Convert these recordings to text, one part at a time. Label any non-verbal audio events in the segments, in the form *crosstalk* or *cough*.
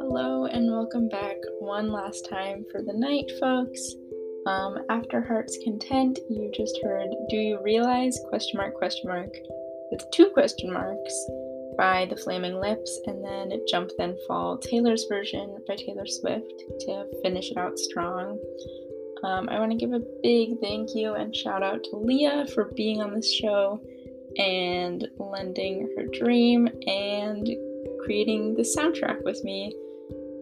Hello and welcome back one last time for the night, folks. Um, after Heart's Content, you just heard Do You Realize? question mark question mark with two question marks by The Flaming Lips, and then Jump Then Fall, Taylor's version by Taylor Swift to finish it out strong. Um, I want to give a big thank you and shout out to Leah for being on this show and lending her dream and creating the soundtrack with me.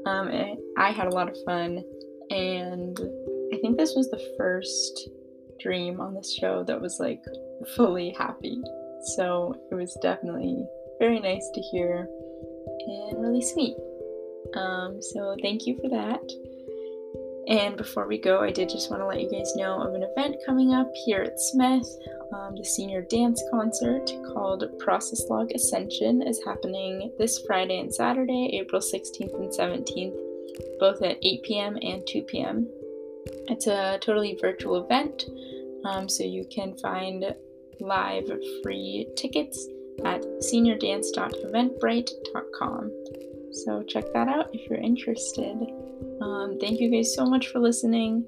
Um, I had a lot of fun, and I think this was the first dream on this show that was like fully happy. So it was definitely very nice to hear and really sweet. Um, so thank you for that. And before we go, I did just want to let you guys know of an event coming up here at Smith. Um, the senior dance concert called Process Log Ascension is happening this Friday and Saturday, April 16th and 17th, both at 8 p.m. and 2 p.m. It's a totally virtual event, um, so you can find live free tickets at seniordance.eventbrite.com. So check that out if you're interested. Um, thank you guys so much for listening.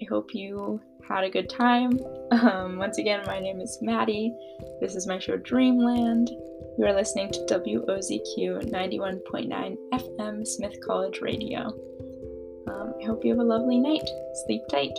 I hope you had a good time. *laughs* Um, once again, my name is Maddie. This is my show Dreamland. You are listening to WOZQ 91.9 FM Smith College Radio. Um, I hope you have a lovely night. Sleep tight.